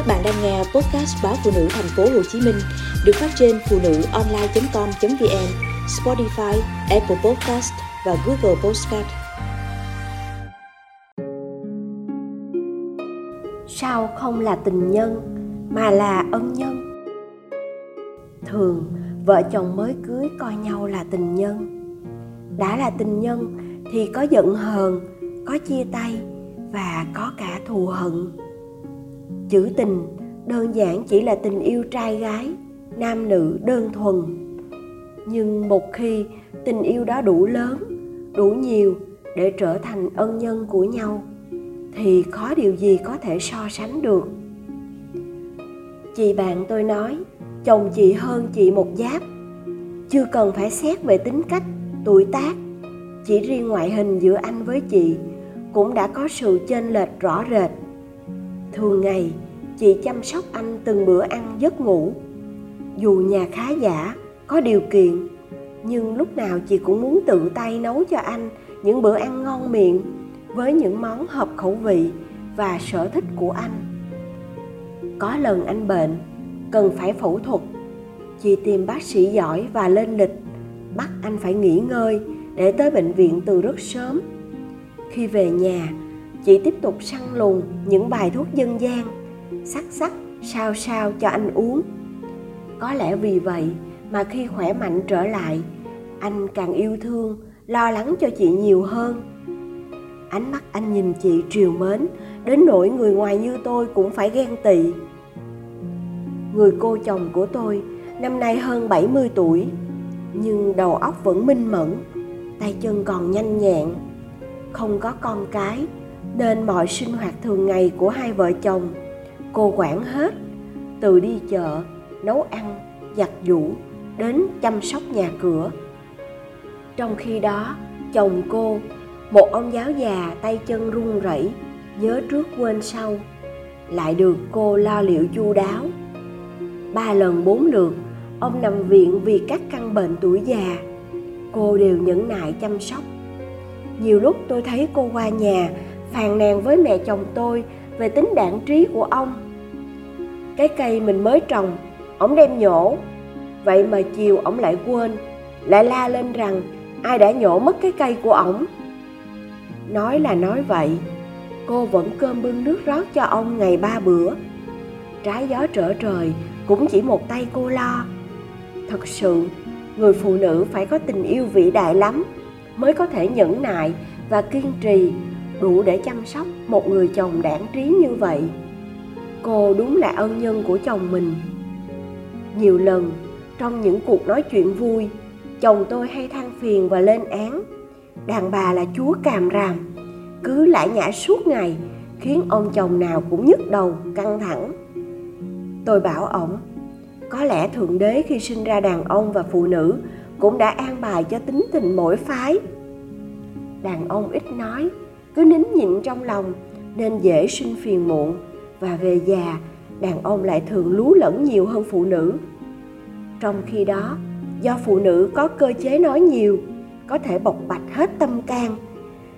Các bạn đang nghe podcast báo phụ nữ thành phố Hồ Chí Minh được phát trên phụ nữ online.com.vn, Spotify, Apple Podcast và Google Podcast. Sao không là tình nhân mà là ân nhân? Thường vợ chồng mới cưới coi nhau là tình nhân. Đã là tình nhân thì có giận hờn, có chia tay và có cả thù hận chữ tình, đơn giản chỉ là tình yêu trai gái, nam nữ đơn thuần. Nhưng một khi tình yêu đó đủ lớn, đủ nhiều để trở thành ân nhân của nhau, thì khó điều gì có thể so sánh được. Chị bạn tôi nói, chồng chị hơn chị một giáp. Chưa cần phải xét về tính cách, tuổi tác, chỉ riêng ngoại hình giữa anh với chị cũng đã có sự chênh lệch rõ rệt thường ngày, chị chăm sóc anh từng bữa ăn giấc ngủ. Dù nhà khá giả, có điều kiện, nhưng lúc nào chị cũng muốn tự tay nấu cho anh những bữa ăn ngon miệng với những món hợp khẩu vị và sở thích của anh. Có lần anh bệnh, cần phải phẫu thuật. Chị tìm bác sĩ giỏi và lên lịch, bắt anh phải nghỉ ngơi để tới bệnh viện từ rất sớm. Khi về nhà chị tiếp tục săn lùng những bài thuốc dân gian, sắc sắc, sao sao cho anh uống. Có lẽ vì vậy mà khi khỏe mạnh trở lại, anh càng yêu thương, lo lắng cho chị nhiều hơn. Ánh mắt anh nhìn chị triều mến, đến nỗi người ngoài như tôi cũng phải ghen tị. Người cô chồng của tôi, năm nay hơn 70 tuổi, nhưng đầu óc vẫn minh mẫn, tay chân còn nhanh nhẹn, không có con cái nên mọi sinh hoạt thường ngày của hai vợ chồng, cô quản hết, từ đi chợ, nấu ăn, giặt giũ, đến chăm sóc nhà cửa. Trong khi đó, chồng cô, một ông giáo già tay chân run rẩy, nhớ trước quên sau, lại được cô lo liệu chu đáo. Ba lần bốn lượt, ông nằm viện vì các căn bệnh tuổi già, cô đều nhẫn nại chăm sóc. Nhiều lúc tôi thấy cô qua nhà phàn nàn với mẹ chồng tôi về tính đảng trí của ông. Cái cây mình mới trồng, ổng đem nhổ. Vậy mà chiều ổng lại quên, lại la lên rằng ai đã nhổ mất cái cây của ổng. Nói là nói vậy, cô vẫn cơm bưng nước rót cho ông ngày ba bữa. Trái gió trở trời cũng chỉ một tay cô lo. Thật sự, người phụ nữ phải có tình yêu vĩ đại lắm mới có thể nhẫn nại và kiên trì đủ để chăm sóc một người chồng đảng trí như vậy. Cô đúng là ân nhân của chồng mình. Nhiều lần, trong những cuộc nói chuyện vui, chồng tôi hay than phiền và lên án. Đàn bà là chúa càm ràm, cứ lải nhải suốt ngày, khiến ông chồng nào cũng nhức đầu, căng thẳng. Tôi bảo ổng, có lẽ thượng đế khi sinh ra đàn ông và phụ nữ cũng đã an bài cho tính tình mỗi phái. Đàn ông ít nói cứ nín nhịn trong lòng, nên dễ sinh phiền muộn, và về già, đàn ông lại thường lú lẫn nhiều hơn phụ nữ. Trong khi đó, do phụ nữ có cơ chế nói nhiều, có thể bộc bạch hết tâm can,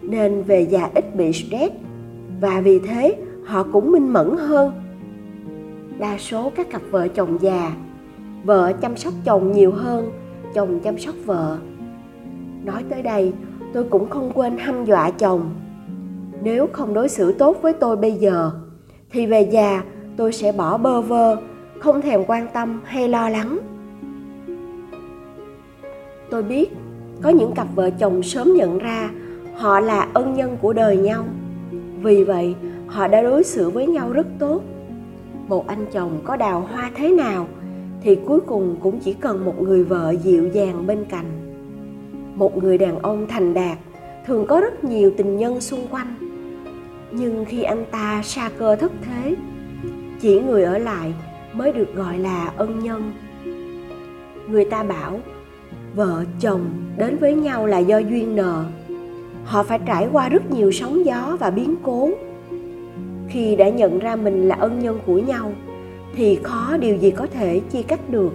nên về già ít bị stress, và vì thế họ cũng minh mẫn hơn. Đa số các cặp vợ chồng già, vợ chăm sóc chồng nhiều hơn, chồng chăm sóc vợ. Nói tới đây, tôi cũng không quên hăm dọa chồng nếu không đối xử tốt với tôi bây giờ, thì về già tôi sẽ bỏ bơ vơ, không thèm quan tâm hay lo lắng. Tôi biết có những cặp vợ chồng sớm nhận ra họ là ân nhân của đời nhau. Vì vậy, họ đã đối xử với nhau rất tốt. Một anh chồng có đào hoa thế nào thì cuối cùng cũng chỉ cần một người vợ dịu dàng bên cạnh. Một người đàn ông thành đạt thường có rất nhiều tình nhân xung quanh nhưng khi anh ta xa cơ thất thế, chỉ người ở lại mới được gọi là ân nhân. Người ta bảo, vợ chồng đến với nhau là do duyên nợ. Họ phải trải qua rất nhiều sóng gió và biến cố. Khi đã nhận ra mình là ân nhân của nhau, thì khó điều gì có thể chia cách được.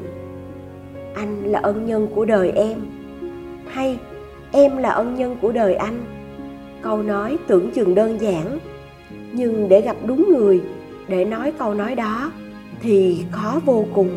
Anh là ân nhân của đời em, hay em là ân nhân của đời anh? Câu nói tưởng chừng đơn giản, nhưng để gặp đúng người để nói câu nói đó thì khó vô cùng.